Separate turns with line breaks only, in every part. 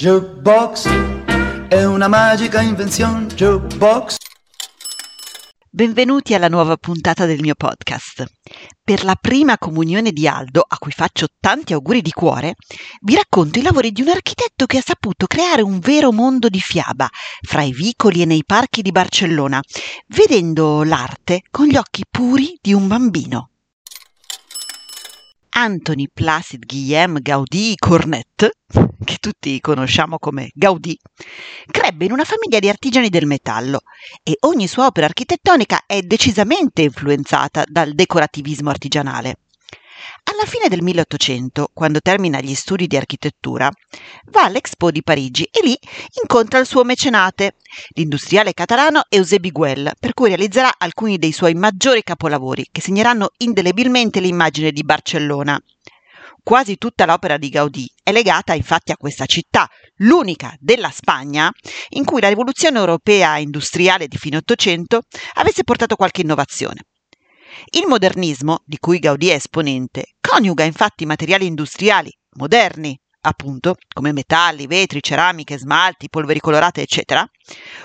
Jukebox è una magica invenzione. Jukebox.
Benvenuti alla nuova puntata del mio podcast. Per la prima comunione di Aldo, a cui faccio tanti auguri di cuore, vi racconto i lavori di un architetto che ha saputo creare un vero mondo di fiaba fra i vicoli e nei parchi di Barcellona, vedendo l'arte con gli occhi puri di un bambino. Anthony Placid Guillaume Gaudí Cornet, che tutti conosciamo come Gaudì, crebbe in una famiglia di artigiani del metallo e ogni sua opera architettonica è decisamente influenzata dal decorativismo artigianale. Alla fine del 1800, quando termina gli studi di architettura, va all'Expo di Parigi e lì incontra il suo mecenate, l'industriale catalano Eusebio Guel, per cui realizzerà alcuni dei suoi maggiori capolavori che segneranno indelebilmente l'immagine di Barcellona. Quasi tutta l'opera di Gaudì è legata infatti a questa città, l'unica della Spagna in cui la rivoluzione europea industriale di fine Ottocento avesse portato qualche innovazione. Il modernismo, di cui Gaudì è esponente, coniuga infatti materiali industriali moderni, appunto, come metalli, vetri, ceramiche, smalti, polveri colorate, eccetera,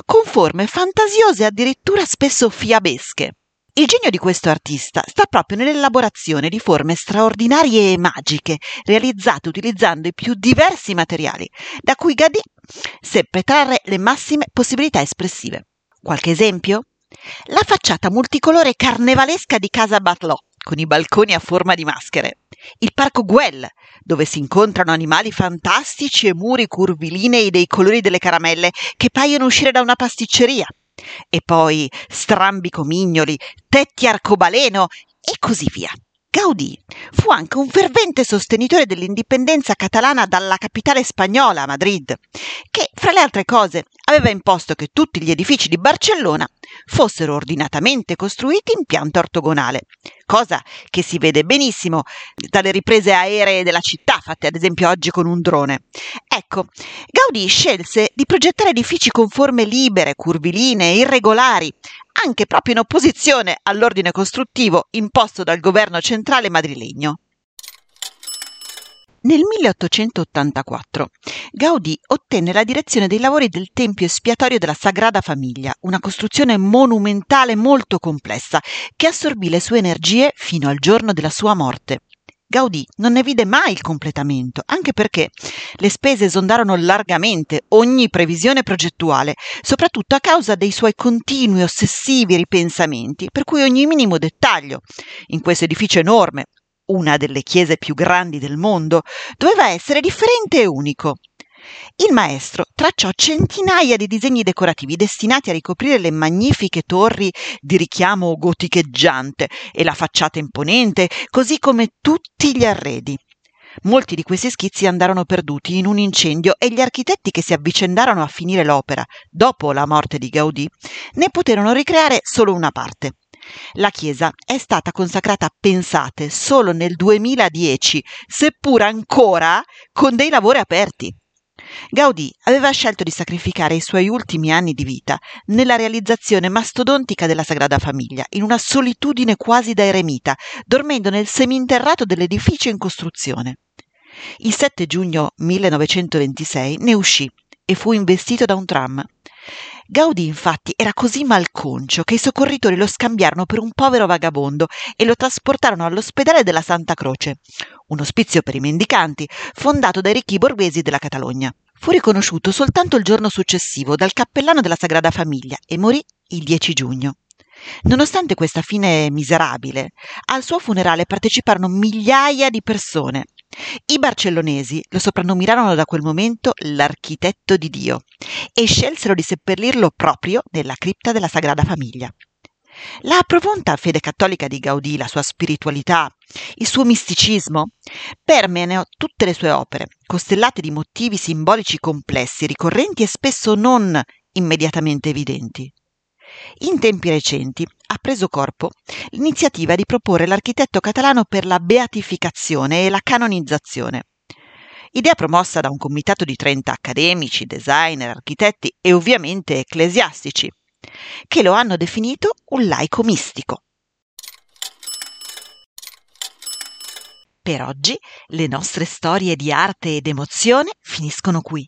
con forme fantasiose e addirittura spesso fiabesche. Il genio di questo artista sta proprio nell'elaborazione di forme straordinarie e magiche, realizzate utilizzando i più diversi materiali, da cui Gaudì seppe trarre le massime possibilità espressive. Qualche esempio? La facciata multicolore carnevalesca di Casa Barlò, con i balconi a forma di maschere. Il parco Guel, dove si incontrano animali fantastici e muri curvilinei dei colori delle caramelle che paiono uscire da una pasticceria. E poi strambi comignoli, tetti arcobaleno e così via. Gaudì fu anche un fervente sostenitore dell'indipendenza catalana dalla capitale spagnola, Madrid, che, fra le altre cose, aveva imposto che tutti gli edifici di Barcellona fossero ordinatamente costruiti in pianta ortogonale, cosa che si vede benissimo dalle riprese aeree della città, fatte ad esempio oggi con un drone. Ecco, Gaudì scelse di progettare edifici con forme libere, curvilinee, irregolari, anche proprio in opposizione all'ordine costruttivo imposto dal governo centrale madrilegno. Nel 1884 Gaudì ottenne la direzione dei lavori del Tempio espiatorio della Sagrada Famiglia, una costruzione monumentale molto complessa che assorbì le sue energie fino al giorno della sua morte. Gaudì non ne vide mai il completamento, anche perché le spese esondarono largamente ogni previsione progettuale, soprattutto a causa dei suoi continui ossessivi ripensamenti, per cui ogni minimo dettaglio in questo edificio enorme, una delle chiese più grandi del mondo, doveva essere differente e unico. Il maestro tracciò centinaia di disegni decorativi destinati a ricoprire le magnifiche torri di richiamo goticheggiante e la facciata imponente, così come tutti gli arredi. Molti di questi schizzi andarono perduti in un incendio e gli architetti che si avvicendarono a finire l'opera dopo la morte di Gaudì ne poterono ricreare solo una parte. La chiesa è stata consacrata, pensate, solo nel 2010, seppur ancora con dei lavori aperti. Gaudì aveva scelto di sacrificare i suoi ultimi anni di vita nella realizzazione mastodontica della Sagrada Famiglia, in una solitudine quasi da eremita, dormendo nel seminterrato dell'edificio in costruzione. Il 7 giugno 1926 ne uscì e fu investito da un tram. Gaudì infatti era così malconcio che i soccorritori lo scambiarono per un povero vagabondo e lo trasportarono all'ospedale della Santa Croce, un ospizio per i mendicanti fondato dai ricchi borghesi della Catalogna. Fu riconosciuto soltanto il giorno successivo dal cappellano della Sagrada Famiglia e morì il 10 giugno. Nonostante questa fine miserabile, al suo funerale parteciparono migliaia di persone. I barcellonesi lo soprannominarono da quel momento l'architetto di Dio e scelsero di seppellirlo proprio nella cripta della Sagrada Famiglia. La profonda fede cattolica di Gaudì, la sua spiritualità, il suo misticismo permeano tutte le sue opere, costellate di motivi simbolici complessi, ricorrenti e spesso non immediatamente evidenti. In tempi recenti ha preso corpo l'iniziativa di proporre l'architetto catalano per la beatificazione e la canonizzazione. Idea promossa da un comitato di 30 accademici, designer, architetti e ovviamente ecclesiastici, che lo hanno definito un laico mistico. Per oggi le nostre storie di arte ed emozione finiscono qui.